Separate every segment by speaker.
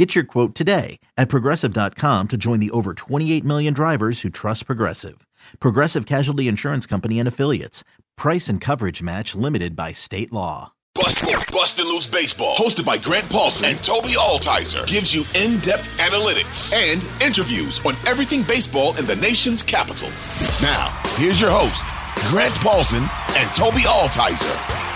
Speaker 1: Get your quote today at progressive.com to join the over 28 million drivers who trust Progressive. Progressive Casualty Insurance Company and Affiliates. Price and coverage match limited by state law.
Speaker 2: Bust, Bustin' Loose Baseball, hosted by Grant Paulsen and Toby Altizer, gives you in-depth analytics and interviews on everything baseball in the nation's capital. Now, here's your host, Grant Paulsen and Toby Altizer.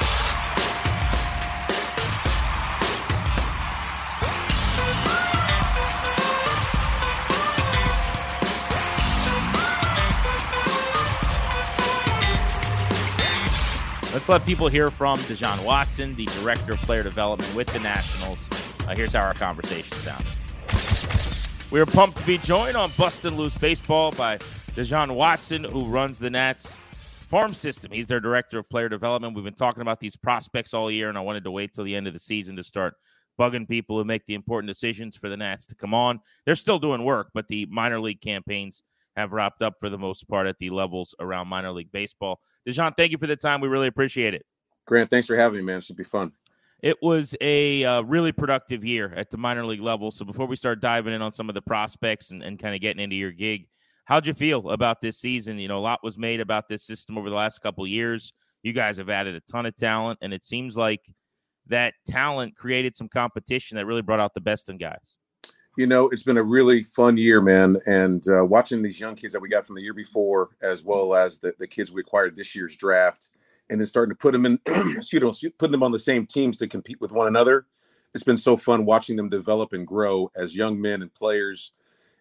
Speaker 3: Let's let people hear from De Jon Watson, the director of player development with the Nationals. Uh, here's how our conversation sounded. We are pumped to be joined on Bustin' Loose Baseball by De Jon Watson, who runs the Nats farm system. He's their director of player development. We've been talking about these prospects all year, and I wanted to wait till the end of the season to start bugging people who make the important decisions for the Nats to come on. They're still doing work, but the minor league campaigns have wrapped up for the most part at the levels around minor league baseball. De Jon, thank you for the time. We really appreciate it.
Speaker 4: Grant, thanks for having me, man. It should be fun.
Speaker 3: It was a uh, really productive year at the minor league level. So before we start diving in on some of the prospects and, and kind of getting into your gig, how'd you feel about this season? You know, a lot was made about this system over the last couple years. You guys have added a ton of talent, and it seems like that talent created some competition that really brought out the best in guys.
Speaker 4: You know, it's been a really fun year, man. And uh, watching these young kids that we got from the year before, as well as the, the kids we acquired this year's draft, and then starting to put them in, excuse me, putting them on the same teams to compete with one another. It's been so fun watching them develop and grow as young men and players,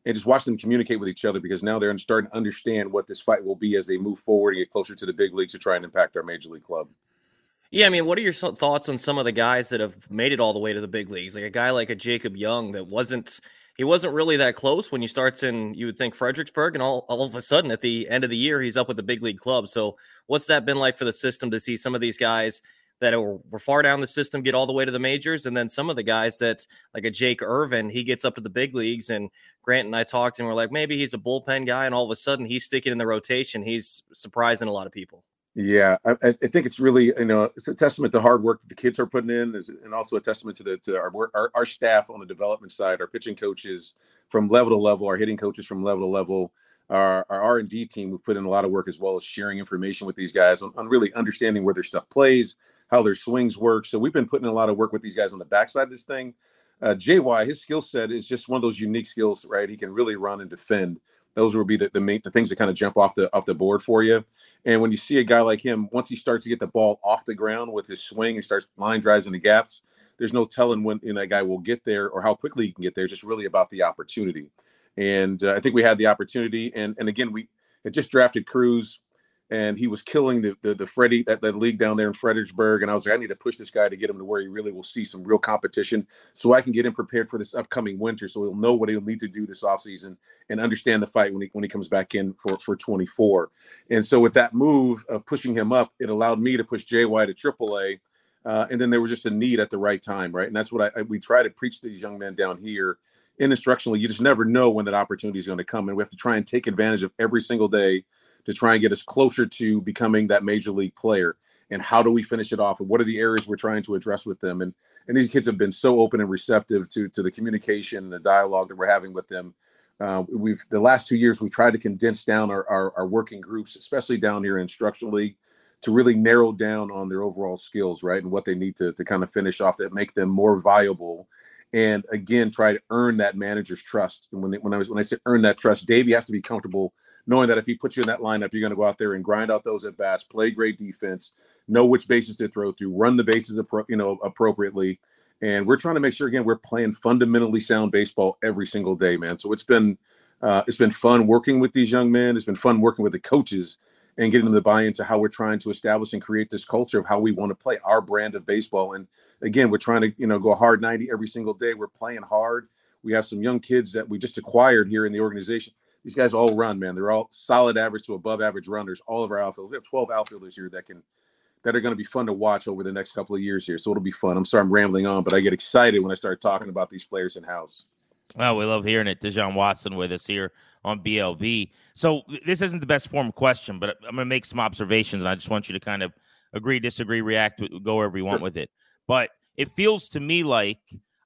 Speaker 4: and just watching them communicate with each other because now they're starting to understand what this fight will be as they move forward and get closer to the big leagues to try and impact our major league club.
Speaker 5: Yeah, I mean, what are your thoughts on some of the guys that have made it all the way to the big leagues? Like a guy like a Jacob Young that wasn't he wasn't really that close when he starts in you would think Fredericksburg, and all, all of a sudden at the end of the year he's up with the big league club. So what's that been like for the system to see some of these guys that were, were far down the system get all the way to the majors, and then some of the guys that like a Jake Irvin, he gets up to the big leagues, and Grant and I talked and we're like maybe he's a bullpen guy, and all of a sudden he's sticking in the rotation. He's surprising a lot of people.
Speaker 4: Yeah, I, I, think it's really you know it's a testament to hard work that the kids are putting in, and also a testament to the to our, our our staff on the development side, our pitching coaches from level to level, our hitting coaches from level to level, our our R and D team. We've put in a lot of work as well as sharing information with these guys on, on really understanding where their stuff plays, how their swings work. So we've been putting in a lot of work with these guys on the backside of this thing. Uh, JY, his skill set is just one of those unique skills, right? He can really run and defend those will be the, the main the things that kind of jump off the off the board for you. And when you see a guy like him, once he starts to get the ball off the ground with his swing and starts line drives in the gaps, there's no telling when that guy will get there or how quickly he can get there. It's just really about the opportunity. And uh, I think we had the opportunity. And and again, we had just drafted Crews and he was killing the the, the Freddie that, that league down there in Fredericksburg. And I was like, I need to push this guy to get him to where he really will see some real competition, so I can get him prepared for this upcoming winter, so he'll know what he'll need to do this offseason and understand the fight when he when he comes back in for for 24. And so with that move of pushing him up, it allowed me to push JY to AAA. Uh, and then there was just a need at the right time, right? And that's what I, I we try to preach to these young men down here in instructionally. You just never know when that opportunity is going to come, and we have to try and take advantage of every single day to try and get us closer to becoming that major league player. And how do we finish it off? And what are the areas we're trying to address with them? And and these kids have been so open and receptive to to the communication and the dialogue that we're having with them. Uh, we've the last two years we've tried to condense down our, our, our working groups, especially down here instructionally, to really narrow down on their overall skills, right, and what they need to to kind of finish off that make them more viable and again try to earn that manager's trust. And when they, when I was when I say earn that trust, Davey has to be comfortable knowing that if he puts you in that lineup, you're going to go out there and grind out those at bats, play great defense, know which bases to throw through, run the bases you know appropriately. And we're trying to make sure again we're playing fundamentally sound baseball every single day, man. So it's been uh, it's been fun working with these young men. It's been fun working with the coaches and getting them to buy into how we're trying to establish and create this culture of how we want to play our brand of baseball. And again, we're trying to you know go hard 90 every single day. We're playing hard. We have some young kids that we just acquired here in the organization these guys all run, man. They're all solid average to above average runners. All of our outfielders. We have 12 outfielders here that can that are going to be fun to watch over the next couple of years here. So it'll be fun. I'm sorry I'm rambling on, but I get excited when I start talking about these players in house.
Speaker 3: Well, we love hearing it. De Jon Watson with us here on BLB. So this isn't the best form question, but I'm going to make some observations, and I just want you to kind of agree, disagree, react, go wherever you want sure. with it. But it feels to me like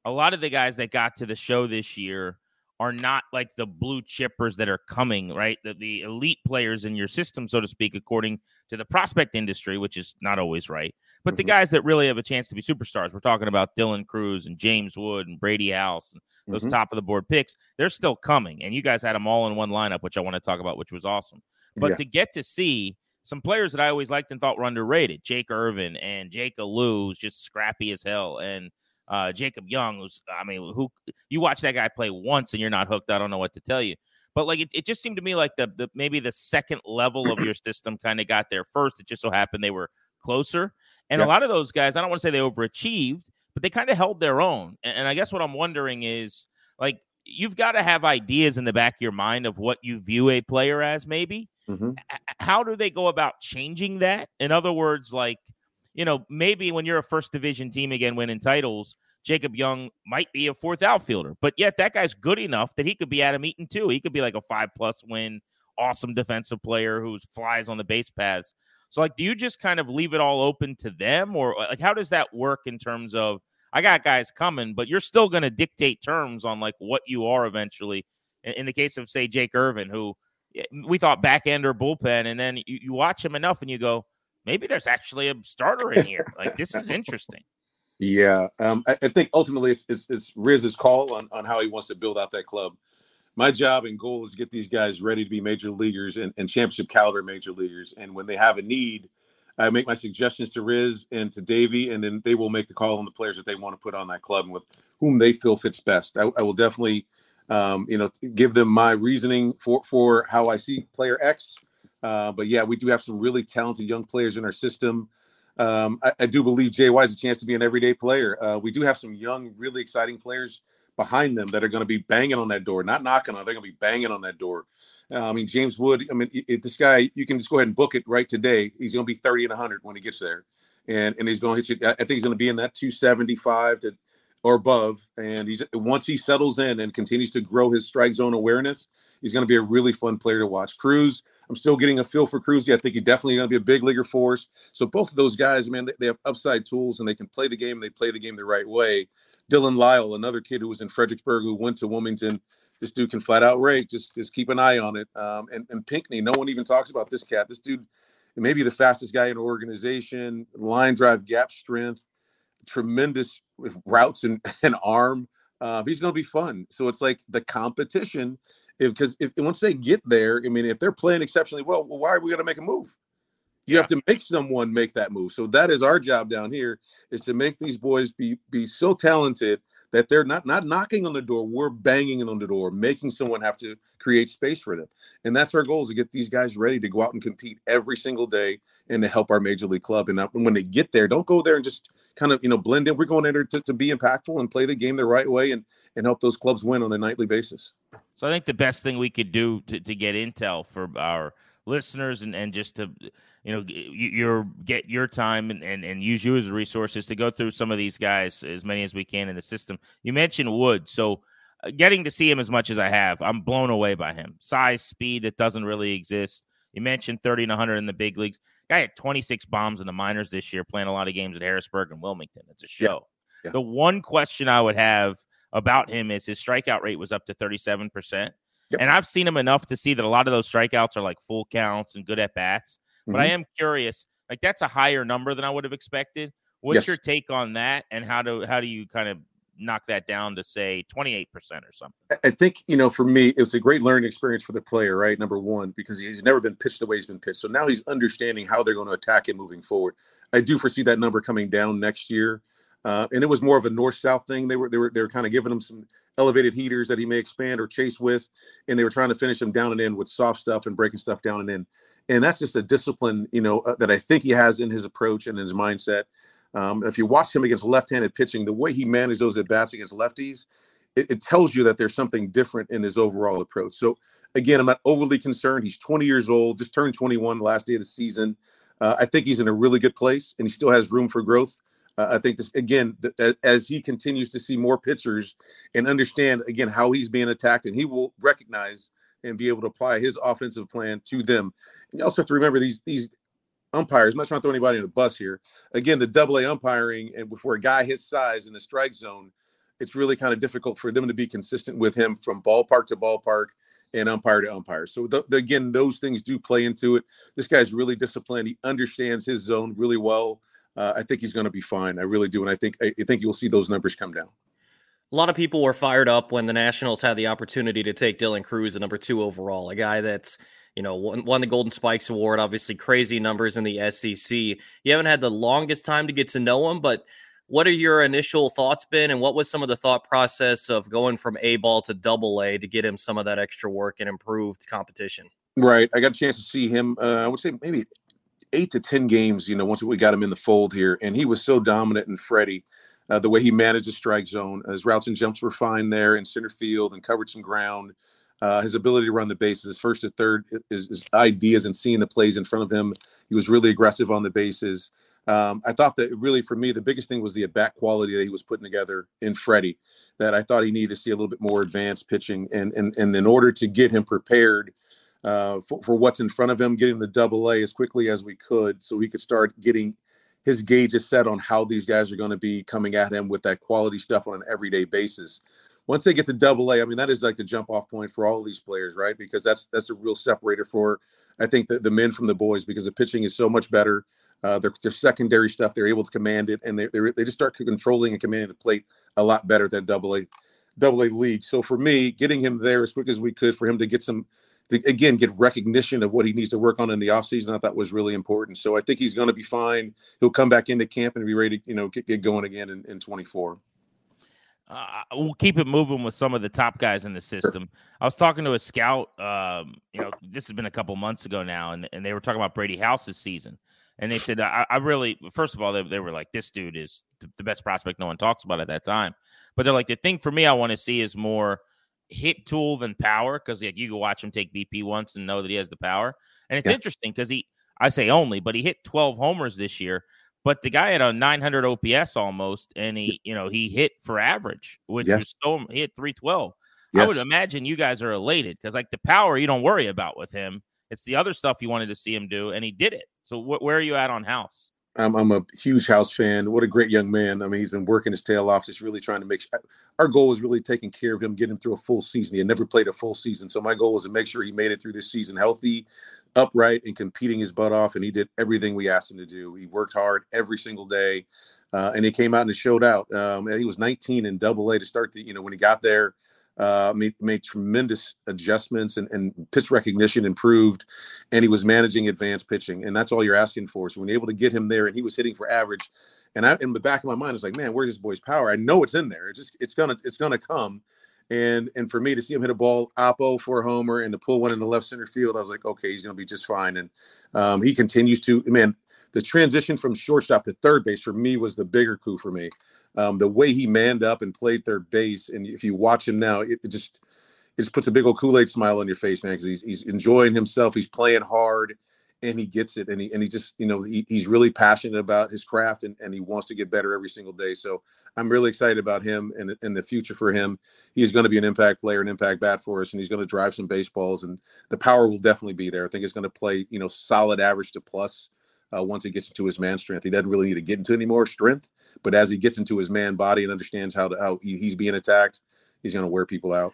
Speaker 3: a lot of the guys that got to the show this year are not like the blue chippers that are coming, right? The, the elite players in your system, so to speak, according to the prospect industry, which is not always right. But mm-hmm. the guys that really have a chance to be superstars, we're talking about Dylan Crews and James Wood and Brady House and those mm-hmm. top of the board picks, they're still coming. And you guys had them all in one lineup, which I want to talk about, which was awesome. But yeah. to get to see some players that I always liked and thought were underrated, Jake Irvin and Jake who's just scrappy as hell, and uh, Jacob Young, who's I mean, who you watch that guy play once and you're not hooked. I don't know what to tell you. But like it, it just seemed to me like the, the maybe the second level of your system kind of got there first. It just so happened they were closer. And a lot of those guys, I don't want to say they overachieved, but they kind of held their own. And, and I guess what I'm wondering is like you've got to have ideas in the back of your mind of what you view a player as maybe. Mm-hmm. How do they go about changing that? In other words, like you know, maybe when you're a first division team again winning titles, Jacob Young might be a fourth outfielder, but yet that guy's good enough that he could be Adam Eaton too. He could be like a five plus win, awesome defensive player who flies on the base paths. So, like, do you just kind of leave it all open to them, or uh, like, how does that work in terms of I got guys coming, but you're still going to dictate terms on like what you are eventually? In, in, the case of say Jake Irvin, who we thought back end or bullpen, and then you, you watch him enough and you go, maybe there's actually a starter in here. like this is interesting.
Speaker 4: Yeah, um, I, I, think ultimately it's, it's, it's Riz's call on, on how he wants to build out that club. My job and goal is to get these guys ready to be major leaguers and, and championship caliber major leaguers. And when they have a need, I make my suggestions to Riz and to Davey, and then they will make the call on the players that they want to put on that club and with whom they feel fits best. I, I will definitely, um, you know, give them my reasoning for for how I see player X uh, but yeah, we do have some really talented young players in our system. Um, I, I, do believe JY has a chance to be an everyday player. Uh, we do have some young, really exciting players behind them that are going to be banging on that door, not knocking on. They're going to be banging on that door. Uh, I mean, James Wood. I mean, it, this guy, you can just go ahead and book it right today. He's going to be thirty and hundred when he gets there, and and he's going to hit you. I think he's going to be in that two seventy five to or above. And he's once he settles in and continues to grow his strike zone awareness, he's going to be a really fun player to watch. Crews I'm still getting a feel for Cruzy. I think he's definitely going to be a big leaguer for us. So both of those guys, man, they, they, have upside tools and they can play the game. They play the game the right way. Daylen Lile, another kid who was in Fredericksburg who went to Wilmington. This dude can flat out rake. Just just keep an eye on it. Um, and and Pinckney, no one even talks about this cat. This dude, may be the fastest guy in the organization. Line drive, gap strength, tremendous routes and, and arm. Uh, he's going to be fun. So it's like the competition because if, if, once they get there, I mean, if they're playing exceptionally well, well why are we going to make a move? You yeah. have to make someone make that move. So that is our job down here is to make these boys be be so talented that they're not not knocking on the door, we're banging on the door, making someone have to create space for them. And that's our goal is to get these guys ready to go out and compete every single day and to help our major league club. And when they get there, don't go there and just kind of you know blend in. We're going in there to, to be impactful and play the game the right way and and help those clubs win on a nightly basis.
Speaker 3: So I think the best thing we could do to, to get intel for our listeners and, and just to you know your get your time and, and, and use you as a resource is to go through some of these guys as many as we can in the system. You mentioned Wood, so uh, getting to see him as much as I have, I'm blown away by him. Size, speed that doesn't really exist. You mentioned 30 and 100 in the big leagues. Guy had 26 bombs in the minors this year, playing a lot of games at Harrisburg and Wilmington. It's a show. Yeah. Yeah. The one question I would have about him is his strikeout rate was up to 37%. Yep. And I've seen him enough to see that a lot of those strikeouts are like full counts and good at bats. Mm-hmm. But I mm-hmm. am curious, like that's a higher number than I would have expected. What's yes. your take on that and how do how do you kind of knock that down to say 28% or something?
Speaker 4: I think, you know, for me, it's a great learning experience for the player, right? Number one, because he's never been pitched the way he's been pitched. So now he's understanding how they're going to attack it moving forward. I do foresee that number coming down next year. Uh, and it was more of a north-south thing. They were they were they were kind of giving him some elevated heaters that he may expand or chase with, and they were trying to finish him down and in with soft stuff and breaking stuff down and in. And that's just a discipline, you know, uh, that I think he has in his approach and in his mindset. Um, if you watch him against left-handed pitching, the way he managed those at bats against lefties, it, it, tells you that there's something different in his overall approach. So again, I'm not overly concerned. He's 20 years old, just turned 21 last day of the season. Uh, I think he's in a really good place, and he still has room for growth. Uh, I think this again, th- as he continues to see more pitchers and understand again how he's being attacked, and he will recognize and be able to apply his offensive plan to them. And you also have to remember these these umpires. I'm not trying to throw anybody in the bus here. Again, the double A umpiring and for a guy his size in the strike zone, it's really kind of difficult for them to be consistent with him from ballpark to ballpark and umpire to umpire. So again, those things do play into it. This guy's really disciplined. He understands his zone really well. Uh, I think he's going to be fine. I really do, and I think I think you'll see those numbers come down.
Speaker 5: A lot of people were fired up when the Nationals had the opportunity to take Dylan Crews at number two overall, a guy that's you know won, won the Golden Spikes Award, obviously crazy numbers in the SEC. You haven't had the longest time to get to know him, but what are your initial thoughts been, and what was some of the thought process of going from A ball to Double A to get him some of that extra work and improved competition?
Speaker 4: Right, I got a chance to see him. Uh, I would say maybe eight to ten games. You know, once we got him in the fold here, and he was so dominant and Freddie. Uh, the way he managed the strike zone, his routes and jumps were fine there in center field and covered some ground. Uh, his ability to run the bases, his first to third, his, his, ideas and seeing the plays in front of him. He was really aggressive on the bases. Um, I thought that really for me the biggest thing was the at bat quality that he was putting together in Freddie. That I thought he needed to see a little bit more advanced pitching, and and and in order to get him prepared uh, for, for what's in front of him, getting the double A as quickly as we could, so he could start getting his gauges set on how these guys are going to be coming at him with that quality stuff on an everyday basis. Once they get to double A, I mean that is like the jump off point for all these players, right? Because that's that's a real separator for I think the, the men from the boys because the pitching is so much better. Uh, their, their secondary stuff, they're able to command it, and they they they just start controlling and commanding the plate a lot better than double A, double A league. So for me, getting him there as quick as we could for him to get some, to, again, get recognition of what he needs to work on in the offseason, I thought was really important. So I think he's going to be fine. He'll come back into camp and be ready to, you know, get, get going again in, in 24.
Speaker 3: Uh, we'll keep it moving with some of the top guys in the system. I was talking to a scout. Um, you know, this has been a couple months ago now, and, and they were talking about Brady House's season. And they said, I, I really, first of all, they, they were like, this dude is the best prospect no one talks about at that time. But they're like, the thing for me I want to see is more hit tool than power because like you can watch him take BP once and know that he has the power. And it's yeah. interesting because he, I say only, but he hit 12 homers this year. But the guy had a 900 OPS almost, and he, you know, he hit for average, which yes. was so he hit 312. Yes. I would imagine you guys are elated because like the power you don't worry about with him. It's the other stuff you wanted to see him do, and he did it. So wh- where are you at on House?
Speaker 4: I'm, I'm a huge House fan. What a great young man. I mean, he's been working his tail off, just really trying to make sure. Our goal was really taking care of him, getting him through a full season. He had never played a full season. So my goal was to make sure he made it through this season healthy, upright, and competing his butt off. And he did everything we asked him to do. He worked hard every single day. Uh, and he came out and he showed out. Um, he was 19 in double A to start the, you know, when he got there, uh, made, made tremendous adjustments and, and pitch recognition improved, and he was managing advanced pitching, and that's all you're asking for. So when you're able to get him there, and he was hitting for average, and I, in the back of my mind, it's like, man, where's this boy's power? I know it's in there. It's just it's gonna it's gonna come, and and for me to see him hit a ball oppo for a homer and to pull one in the left center field, I was like, okay, he's gonna be just fine. And um, he continues to man. The transition from shortstop to third base for me was the bigger coup for me um, the way he manned up and played third base, and if you watch him now, it, it just it just puts a big old Kool Aid smile on your face, man, because he's he's enjoying himself. He's playing hard, and he gets it, and he and he just you know he, he's really passionate about his craft, and, and he wants to get better every single day. So I'm really excited about him and and the future for him. He's going to be an impact player, an impact bat for us, and he's going to drive some baseballs, and the power will definitely be there. I think he's going to play you know solid average to plus uh, once he gets into his man strength. He doesn't really need to get into any more strength, but as he gets into his man body and understands how to, how he's being attacked, he's going to wear people out.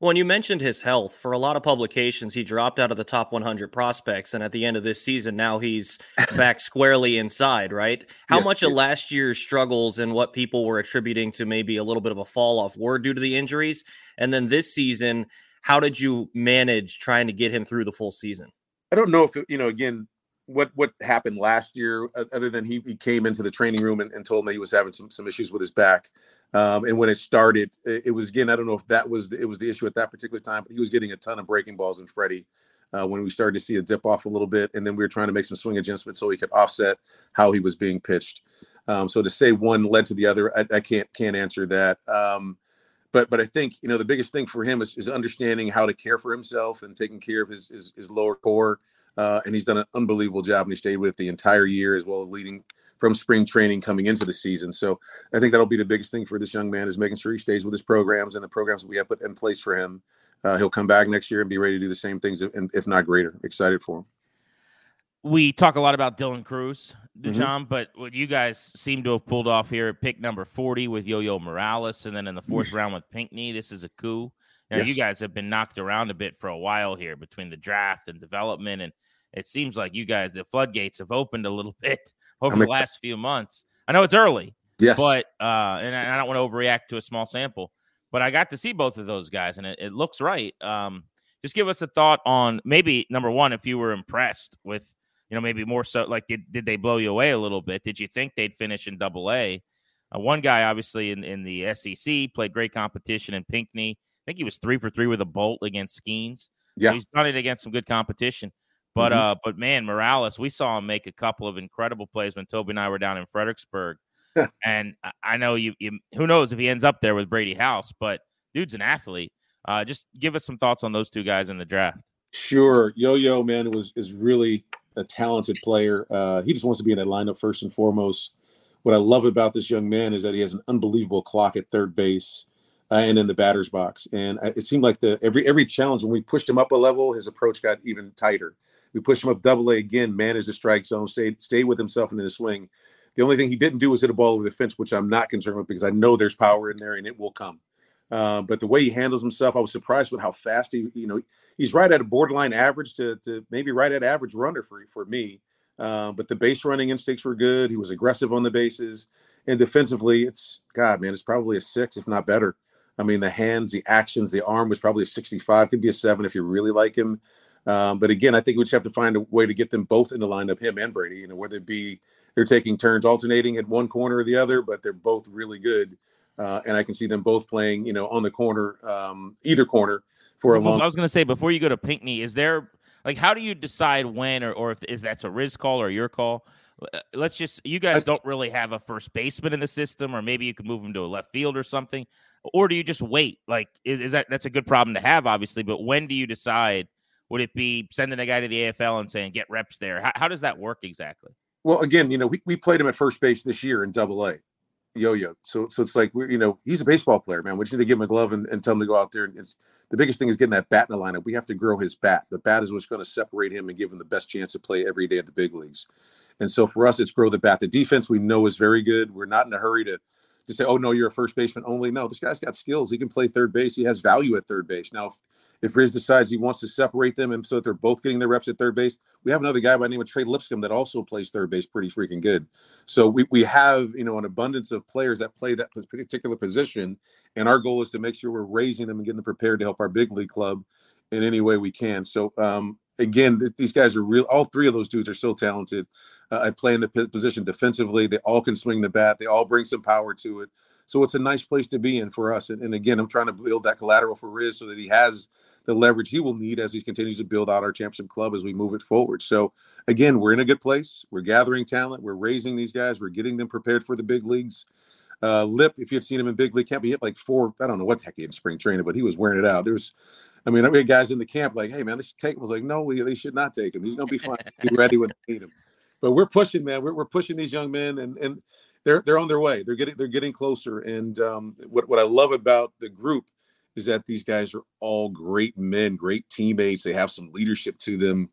Speaker 5: Well, and you mentioned his health. For a lot of publications, he dropped out of the top 100 prospects, and at the end of this season, now he's back squarely inside. Right? How yes, much yes. of last year's struggles and what people were attributing to maybe a little bit of a fall off were due to the injuries, and then this season, how did you manage trying to get him through the full season?
Speaker 4: I don't know if it, you know. Again, what what happened last year other than he, he came into the training room and, and told me he was having some some issues with his back um, and when it started it, was again i don't know if that was the, it was the issue at that particular time but he was getting a ton of breaking balls in freddie uh, when we started to see a dip off a little bit and then we were trying to make some swing adjustments so he could offset how he was being pitched um, so to say one led to the other i, I can't can't answer that um, but but I think you know the biggest thing for him is, is understanding how to care for himself and taking care of his his, his lower core. Uh, and he's done an unbelievable job, and he stayed with the entire year as well as leading from spring training coming into the season. So I think that'll be the biggest thing for this young man is making sure he stays with his programs and the programs that we have put in place for him. Uh, he'll come back next year and be ready to do the same things, and if not greater. Excited for him.
Speaker 3: We talk a lot about Dylan Crews, John, mm-hmm. but what you guys seem to have pulled off here at pick number 40 with Yo Yo Morales, and then in the fourth round with Pinckney, this is a coup. Now, yes. you guys have been knocked around a bit for a while here between the draft and development, and it seems like you guys, the floodgates have opened a little bit over I mean, the last few months. I know it's early,
Speaker 4: yes,
Speaker 3: but uh, and I, don't want to overreact to a small sample, but I got to see both of those guys, and it, it looks right. Um, just give us a thought on maybe number one, if you were impressed with, you know, maybe more so like did did they blow you away a little bit? Did you think they'd finish in Double A? Uh, one guy, obviously in in the SEC, played great competition in Pinckney. I think he was three for three with a bolt against Skenes.
Speaker 4: Yeah,
Speaker 3: so he's done it against some good competition. But mm-hmm. uh, but man, Morales, we saw him make a couple of incredible plays when Toby and I were down in Fredericksburg. and I know you, you, who knows if he ends up there with Brady House, but dude's an athlete. Uh, just give us some thoughts on those two guys in the draft.
Speaker 4: Sure, Yo Yo man it was is really a talented player. Uh, he just wants to be in that lineup first and foremost. What I love about this young man is that he has an unbelievable clock at third base uh, and in the batter's box. And uh, it seemed like the every every challenge when we pushed him up a level, his approach got even tighter. We pushed him up double A again, managed the strike zone, stayed, stayed with himself and in the swing. The only thing he didn't do was hit a ball over the fence, which I'm not concerned with because I know there's power in there and it will come. Uh, but the way he handles himself, I was surprised with how fast he, you know, he's right at a borderline average to, to maybe right at average runner for, for me. Uh, but the base running instincts were good. He was aggressive on the bases. And defensively, it's God, man, it's probably a six, if not better. I mean, the hands, the actions, the arm was probably a 65, could be a seven if you really like him. Um, but again, I think we just have to find a way to get them both in the lineup, him and Brady. You know, whether it be they're taking turns alternating at one corner or the other, but they're both really good. Uh, and I can see them both playing, you know, on the corner, um, either corner for a long.
Speaker 3: I was going to say before you go to Pinckney, is there like how do you decide when or or if is that's a Riz call or your call? Uh, let's just you guys I, don't really have a first baseman in the system, or maybe you could move him to a left field or something, or do you just wait? Like, is, is that that's a good problem to have, obviously, but when do you decide? Would it be sending a guy to the AFL and saying get reps there? How, how does that work exactly?
Speaker 4: Well, again, you know, we, we played him at first base this year in Double A, Yo-Yo. So so it's like we're you know he's a baseball player, man. We just need to give him a glove and, and tell him to go out there. And it's the biggest thing is getting that bat in the lineup. We have to grow his bat. The bat is what's going to separate him and give him the best chance to play every day at the big leagues. And so for us, it's grow the bat. The defense we know is very good. We're not in a hurry to to say, oh no, you're a first baseman only. No, this guy's got skills. He can play third base. He has value at third base. Now, if, if Riz decides he wants to separate them and so that they're both getting their reps at third base, we have another guy by name of Trey Lipscomb that also plays third base pretty freaking good. So we, we have, you know, an abundance of players that play that particular position. And our goal is to make sure we're raising them and getting them prepared to help our big league club in any way we can. So um, again, th- these guys are real. All three of those dudes are so talented. Uh, I play in the p- position defensively. They all can swing the bat. They all bring some power to it. So it's a nice place to be in for us. And, and again, I'm trying to build that collateral for Riz so that he has the leverage he will need as he continues to build out our championship club as we move it forward. So again, we're in a good place. We're gathering talent. We're raising these guys. We're getting them prepared for the big leagues. Uh, Lip, if you had seen him in big league camp, he hit like four. I don't know what the heck he had in spring training, but he was wearing it out. There was, I mean, we had guys in the camp like, "Hey, man, they should take him." I was like, "No, we, they should not take him. He's going to be fine. Be ready when they need him." But we're pushing, man. We're, we're pushing these young men, and and they're they're on their way. They're getting they're getting closer. And um, what what I love about the group is that these guys are all great men, great teammates. They have some leadership to them.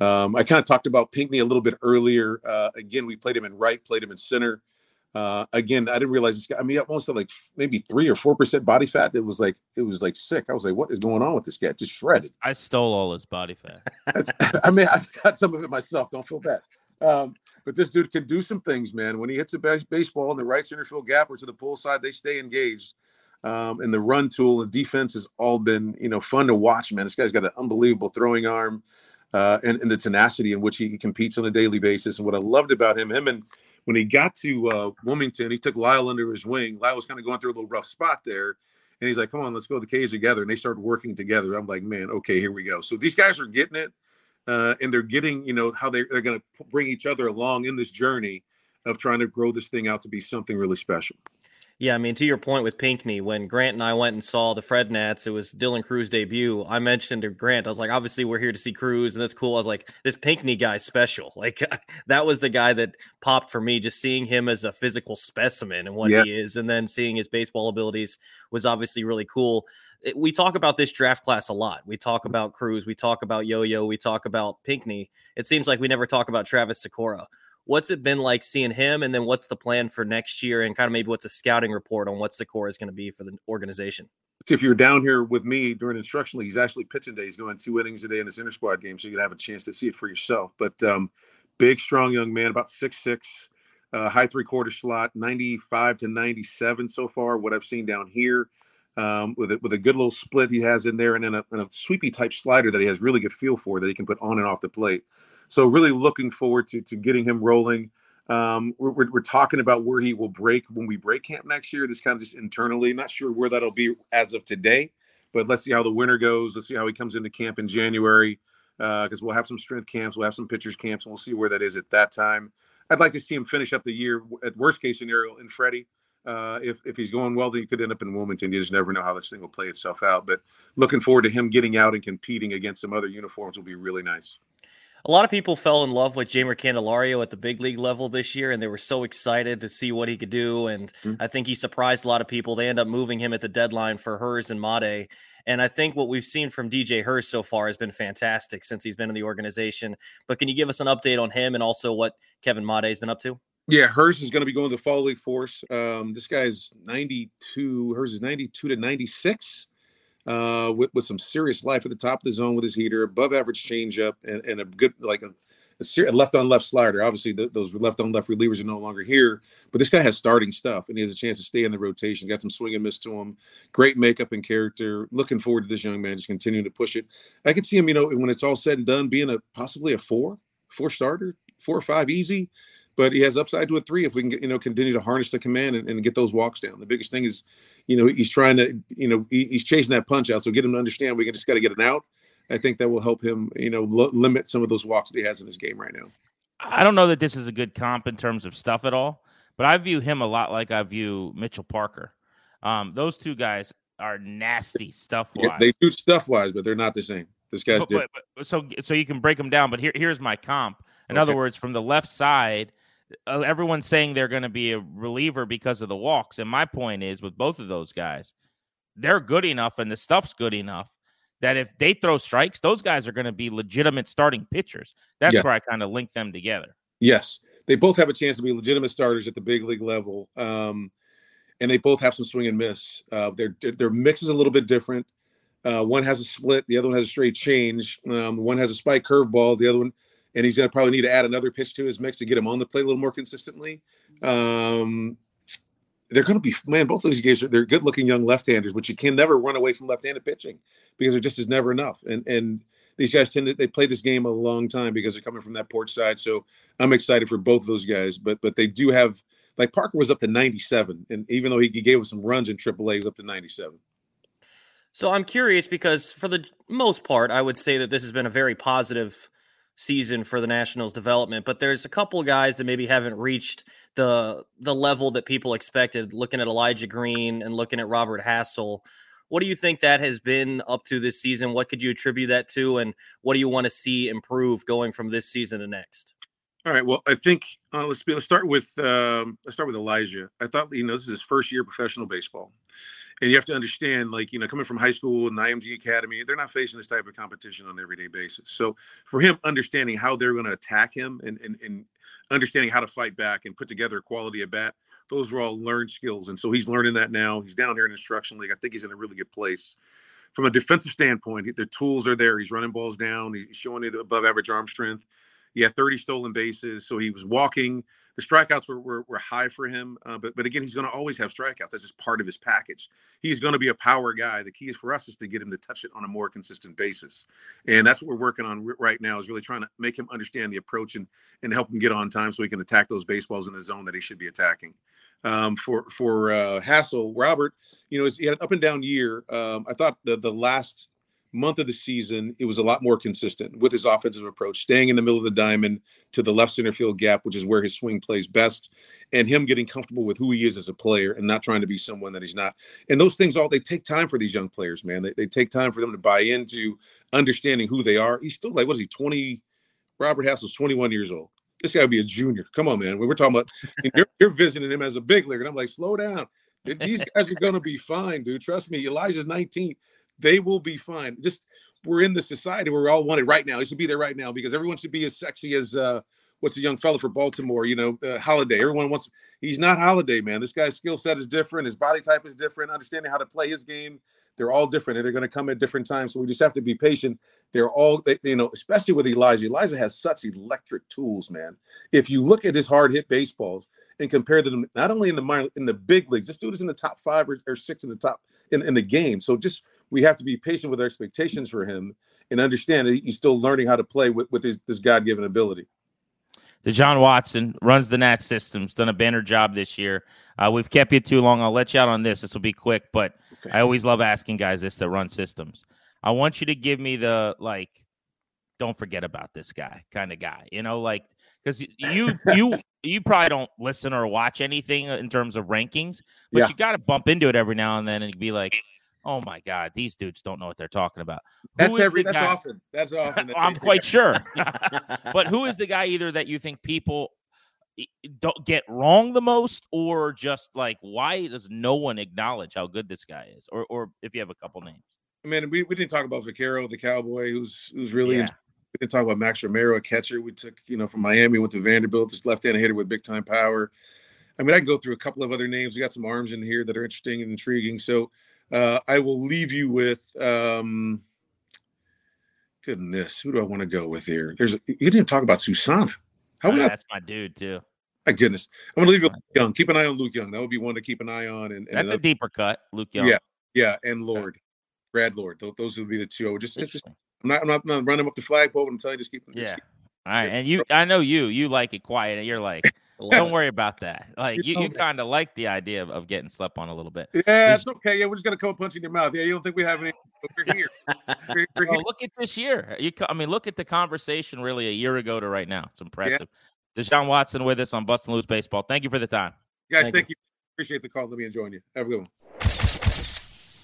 Speaker 4: Um, I kind of talked about Pinckney a little bit earlier. Uh, again, we played him in right, played him in center. Uh, again, I didn't realize this guy. I mean, almost like maybe three or four percent body fat. It was like it was like sick. I was like, "What is going on with this guy?" Just shredded.
Speaker 3: I stole all his body fat.
Speaker 4: I mean, I got some of it myself. Don't feel bad. Um, but this dude can do some things, man. When he hits a base- baseball in the right center field gap or to the pull side, they stay engaged. Um, and the run tool and defense has all been, you know, fun to watch, man. This guy's got an unbelievable throwing arm uh, and, and, the tenacity in which he competes on a daily basis. And what I loved about him, him and when he got to uh, Wilmington, he took Lile under his wing. Lile was kind of going through a little rough spot there. And he's like, come on, let's go to the cage together. And they started working together. I'm like, man, okay, here we go. So these guys are getting it uh, and they're getting you know how they, they're going to bring each other along in this journey of trying to grow this thing out to be something really special
Speaker 5: Yeah, I mean, to your point with Pinckney, when Grant and I went and saw the Fred Nats, it was Dylan Crews' debut. I mentioned to Grant, I was like, obviously, we're here to see Crews, and that's cool. I was like, this Pinckney guy's special. Like, that was the guy that popped for me, just seeing him as a physical specimen and what he is, and then seeing his baseball abilities was obviously really cool. Eh, we talk about this draft class a lot. We talk about Crews, we talk about Yo Yo, we talk about Pinckney. It seems like we never talk about Travis Sykora. What's it been like seeing him? And then what's the plan for next year? And kind of maybe what's a scouting report on what Sykora is going to be for the organization?
Speaker 4: If you're down here with me during instruction league, he's actually pitching day. He's going two innings a day in this inter squad game, so you can have a chance to see it for yourself. But um, big, strong young man, about six six, uh, high three quarter slot, 95 to 97 so far. What I've seen down here, um, with a, with a good little split he has in there, and then a, and a sweepy type slider that he has really good feel for that he can put on and off the plate. So really looking forward to to getting him rolling. Um, we're, we're, talking about where he will break when we break camp next year. This kind of just internally, not sure where that'll be as of today, but let's see how the winter goes. Let's see how he comes into camp in January because uh, we'll have some strength camps, we'll have some pitchers camps, and we'll see where that is at that time. I'd like to see him finish up the year at worst case scenario in Freddie. Uh, if if he's going well, then he could end up in Wilmington. You just never know how this thing will play itself out. But looking forward to him getting out and competing against some other uniforms will be really nice
Speaker 5: a lot of people fell in love with Jeimer Candelario at the big league level this year, and they were so excited to see what he could do. And mm-hmm. I think he surprised a lot of people. They end up moving him at the deadline for Herz and Made. And I think what we've seen from DJ Herz so far has been fantastic since he's been in the organization. But can you give us an update on him and also what Kevin Made has been up to?
Speaker 4: Yeah, Herz is going to be going to the fall league force. Um, this guy's 92. Herz is 92 to 96 uh, with with some serious life at the top of the zone with his heater, above average changeup, and, and a good like a, a left on left slider. Obviously, those left on left relievers are no longer here, but this guy has starting stuff, and he has a chance to stay in the rotation. Got some swing and miss to him. Great makeup and character. Looking forward to this young man just continuing to push it. I can see him, you know, when it's all said and done, being a possibly a four, four starter, four or five easy but he has upside to a three if we can get, you know continue to harness the command and, and, get those walks down. The biggest thing is, you know, he's trying to you know he, he's chasing that punch out. So get him to understand we can just got to get it out. I think that will help him you know l- limit some of those walks that he has in his game right now.
Speaker 3: I don't know that this is a good comp in terms of stuff at all, but I view him a lot like I view Mitchell Parker. Um, those two guys are nasty stuff wise.
Speaker 4: Yeah, they do stuff wise, but they're not the same. This guy's but,
Speaker 3: but, but, so so you can break them down. But here here's my comp. In okay. other words, from the left side, uh, everyone's saying they're going to be a reliever because of the walks. And my point is with both of those guys, they're good enough and the stuff's good enough that if they throw strikes, those guys are going to be legitimate starting pitchers. That's yeah. where I kind of link them together.
Speaker 4: Yes. They both have a chance to be legitimate starters at the big league level. Um, and they both have some swing and miss. Uh, their their mix is a little bit different. Uh, one has a split, the other one has a straight change. Um, one has a spike curveball, the other one and he's going to probably need to add another pitch to his mix to get him on the plate a little more consistently. Um, they're going to be man. Both of these guys are they're good looking young left handers, but you can never run away from left handed pitching because there just is never enough. And and these guys tend to they play this game a long time because they're coming from that porch side. So I'm excited for both of those guys. But but they do have like Parker was up to 97, and even though he, he gave us some runs in AAA, he was up to 97.
Speaker 5: So I'm curious because for the most part, I would say that this has been a very positive season for the Nationals development, but there's a couple of guys that maybe haven't reached the the level that people expected. Looking at Elijah Green and looking at Robert Hassell. what do you think that has been up to this season? What could you attribute that to, and what do you want to see improve going from this season to next?
Speaker 4: All right. Well, I think uh, let's be, let's start with um, let's start with Elijah. I thought you know this is his first year professional baseball and you have to understand like you know coming from high school and img academy they're not facing this type of competition on an everyday basis. So for him understanding how they're going to attack him and, and, and understanding how to fight back and put together a quality at bat those are all learned skills. And so he's learning that now. He's down here in instruction league. I think he's in a really good place. From a defensive standpoint the tools are there. He's running balls down. He's showing above average arm strength. He had 30 stolen bases. So he was walking the strikeouts were, were, were high for him, uh, but but again, he's going to always have strikeouts. That's just part of his package. He's going to be a power guy. The key is for us is to get him to touch it on a more consistent basis, and that's what we're working on right now. Is really trying to make him understand the approach and and help him get on time so he can attack those baseballs in the zone that he should be attacking. Um, for for uh, Hassell, Robert, you know, he had an up and down year. Um, I thought the the last month of the season, it was a lot more consistent with his offensive approach, staying in the middle of the diamond to the left center field gap, which is where his swing plays best, and him getting comfortable with who he is as a player and not trying to be someone that he's not. And those things all they take time for these young players, man. They, they take time for them to buy into understanding who they are. He's still like, what is he, 20? Robert Hassell's 21 years old. This guy would be a junior. Come on, man. we're talking about, you're, you're visiting him as a big leaguer. And I'm like, slow down. These guys are going to be fine, dude. Trust me. Elijah's 19 they will be fine. Just we're in the society where we all want it right now. He should be there right now because everyone should be as sexy as uh, what's a young fella for Baltimore, you know, uh, Holliday. Everyone wants. He's not Holliday, man. This guy's skill set is different. His body type is different. Understanding how to play his game, they're all different, and they're going to come at different times. So we just have to be patient. They're all, they, you know, especially with Elijah. Elijah has such electric tools, man. If you look at his hard hit baseballs and compare them, not only in the minor, in the big leagues, this dude is in the top five or, or six in the top in, in the game. So just we have to be patient with our expectations for him and understand that he's still learning how to play with, with his, this God given ability.
Speaker 3: De Jon Watson runs the Nat systems, done a banner job this year. Uh, we've kept you too long. I'll let you out on this. This will be quick, but okay. I always love asking guys this that run systems. I want you to give me the like, don't forget about this guy kind of guy. You know, like because you you you probably don't listen or watch anything in terms of rankings, but yeah. you got to bump into it every now and then and be like, oh my god, these dudes don't know what they're talking about.
Speaker 4: Who that's every that's guy? often. That's often. That
Speaker 3: I'm quite sure. but who is the guy either that you think people don't get wrong the most, or just like why does no one acknowledge how good this guy is, or or if you have a couple names.
Speaker 4: I mean, we, we didn't talk about Vaquero, the cowboy, who's who's really. Yeah. We didn't talk about Max Romero, a catcher. We took, you know, from Miami, went to Vanderbilt, this left-handed hitter with big time power. I mean, I can go through a couple of other names. We got some arms in here that are interesting and intriguing. So uh, I will leave you with um, goodness. Who do I want to go with here? There's a, you didn't talk about Susana.
Speaker 3: How oh, that's I, my dude too.
Speaker 4: My goodness, I'm gonna leave you with Young. Keep an eye on Luke Young. That would be one to keep an eye on. And, and
Speaker 3: that's a deeper cut, Luke Young.
Speaker 4: Yeah, yeah, and Lord, Brad Lord. Those, those would be the two. I would just, just I'm not, I'm not, I'm not running up the flagpole. But I'm telling you, just keep.
Speaker 3: Yeah.
Speaker 4: Just keep,
Speaker 3: All right, and you, I know you, you like it quiet. and You're like, don't worry about that. Like you, you kind of like the idea of, of getting slept on a little bit.
Speaker 4: Yeah, it's okay. Yeah, we're just gonna come punch in your mouth. Yeah, you don't think we have any? We're here.
Speaker 3: We're, we're here. look at this year. You, I mean, look at the conversation really a year ago to right now. It's impressive. Yeah. De Jon Watson with us on Bustin' Loose Baseball. Thank you for the time,
Speaker 4: guys. Thank, thank you. you. Appreciate the call. Let me enjoy you. Have a good one.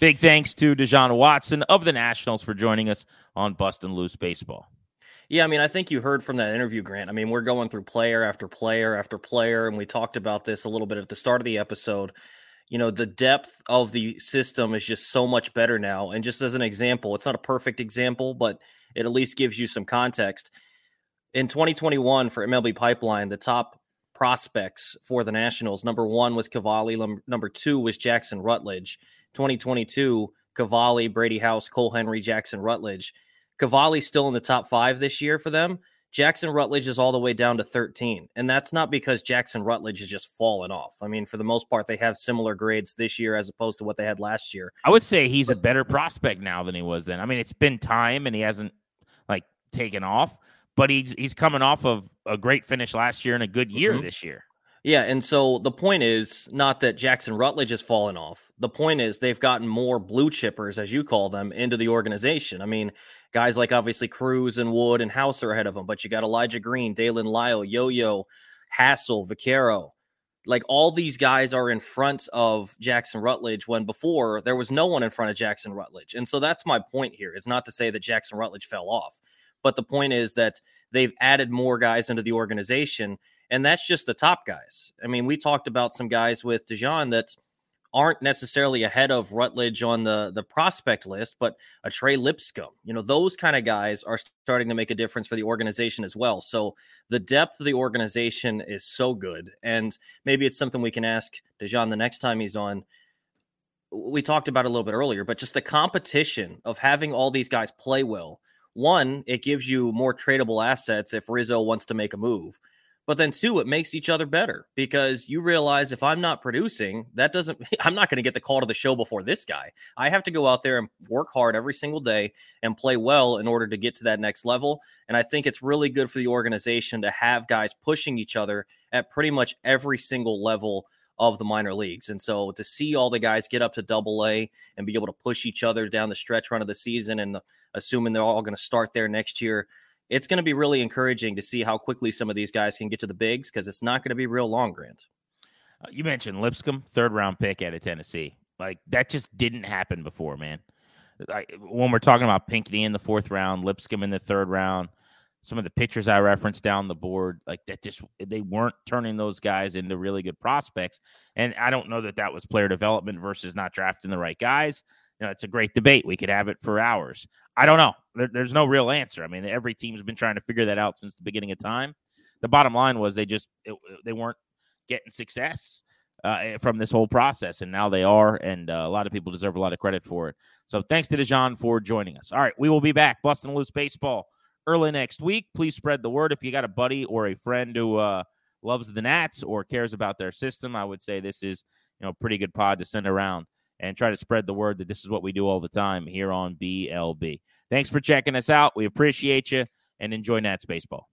Speaker 3: Big thanks to De Jon Watson of the Nationals for joining us on Bustin' Loose Baseball.
Speaker 5: Yeah, I mean, I think you heard from that interview, Grant. I mean, we're going through player after player after player, and we talked about this a little bit at the start of the episode. You know, the depth of the system is just so much better now. And just as an example, it's not a perfect example, but it at least gives you some context. In 2021 for MLB Pipeline, the top prospects for the Nationals, number one was Cavalli, number two was Jackson Rutledge. 2022, Cavalli, Brady House, Cole Henry, Jackson Rutledge. Cavalli's still in the top five this year for them. Jackson Rutledge is all the way down to 13. And that's not because Jackson Rutledge has just fallen off. I mean, for the most part, they have similar grades this year as opposed to what they had last year.
Speaker 3: I would say he's a better prospect now than he was then. I mean, it's been time and he hasn't like taken off, but he's he's coming off of a great finish last year and a good year mm-hmm. this year.
Speaker 5: Yeah, and so the point is not that Jackson Rutledge has fallen off. The point is they've gotten more blue chippers, as you call them, into the organization. I mean, guys like obviously Crews and Wood and House are ahead of them, but you got Elijah Green, Daylen Lile, Yo Yo, Hassell, Vaquero. Like all these guys are in front of Jackson Rutledge when before there was no one in front of Jackson Rutledge. And so that's my point here. It's not to say that Jackson Rutledge fell off, but the point is that they've added more guys into the organization and that's just the top guys. I mean, we talked about some guys with De Jon that aren't necessarily ahead of Rutledge on the the prospect list, but a Trey Lipscomb, you know, those kind of guys are starting to make a difference for the organization as well. So the depth of the organization is so good, and maybe it's something we can ask De Jon the next time he's on. We talked about a little bit earlier, but just the competition of having all these guys play well. One, it gives you more tradable assets if Rizzo wants to make a move. But then two, it makes each other better because you realize if I'm not producing, that doesn't I'm not going to get the call to the show before this guy. I have to go out there and work hard every single day and play well in order to get to that next level. And I think it's really good for the organization to have guys pushing each other at pretty much every single level of the minor leagues. And so to see all the guys get up to double A and be able to push each other down the stretch run of the season and uh, assuming they're all going to start there next year, it's going to be really encouraging to see how quickly some of these guys can get to the bigs because it's not going to be real long, Grant.
Speaker 3: Uh, you mentioned Lipscomb, third round pick out of Tennessee. Like that just didn't happen before, man. Like, when we're talking about Pinckney in the fourth round, Lipscomb in the third round, some of the pictures I referenced down the board, like that, just they weren't turning those guys into really good prospects. And I don't know that that was player development versus not drafting the right guys. You know, it's a great debate. We could have it for hours. I don't know. There, there's no real answer. I mean, every team's been trying to figure that out since the beginning of time. The bottom line was they just it, they weren't getting success uh, from this whole process, and now they are, and uh, a lot of people deserve a lot of credit for it. So thanks to De Jon for joining us. All right, we will be back, Bustin' Loose Baseball early next week. Please spread the word if you got a buddy or a friend who uh, loves the Nats or cares about their system. I would say this is you know pretty good pod to send around and try to spread the word that this is what we do all the time here on BLB. Thanks for checking us out. We appreciate you and enjoy Nats baseball.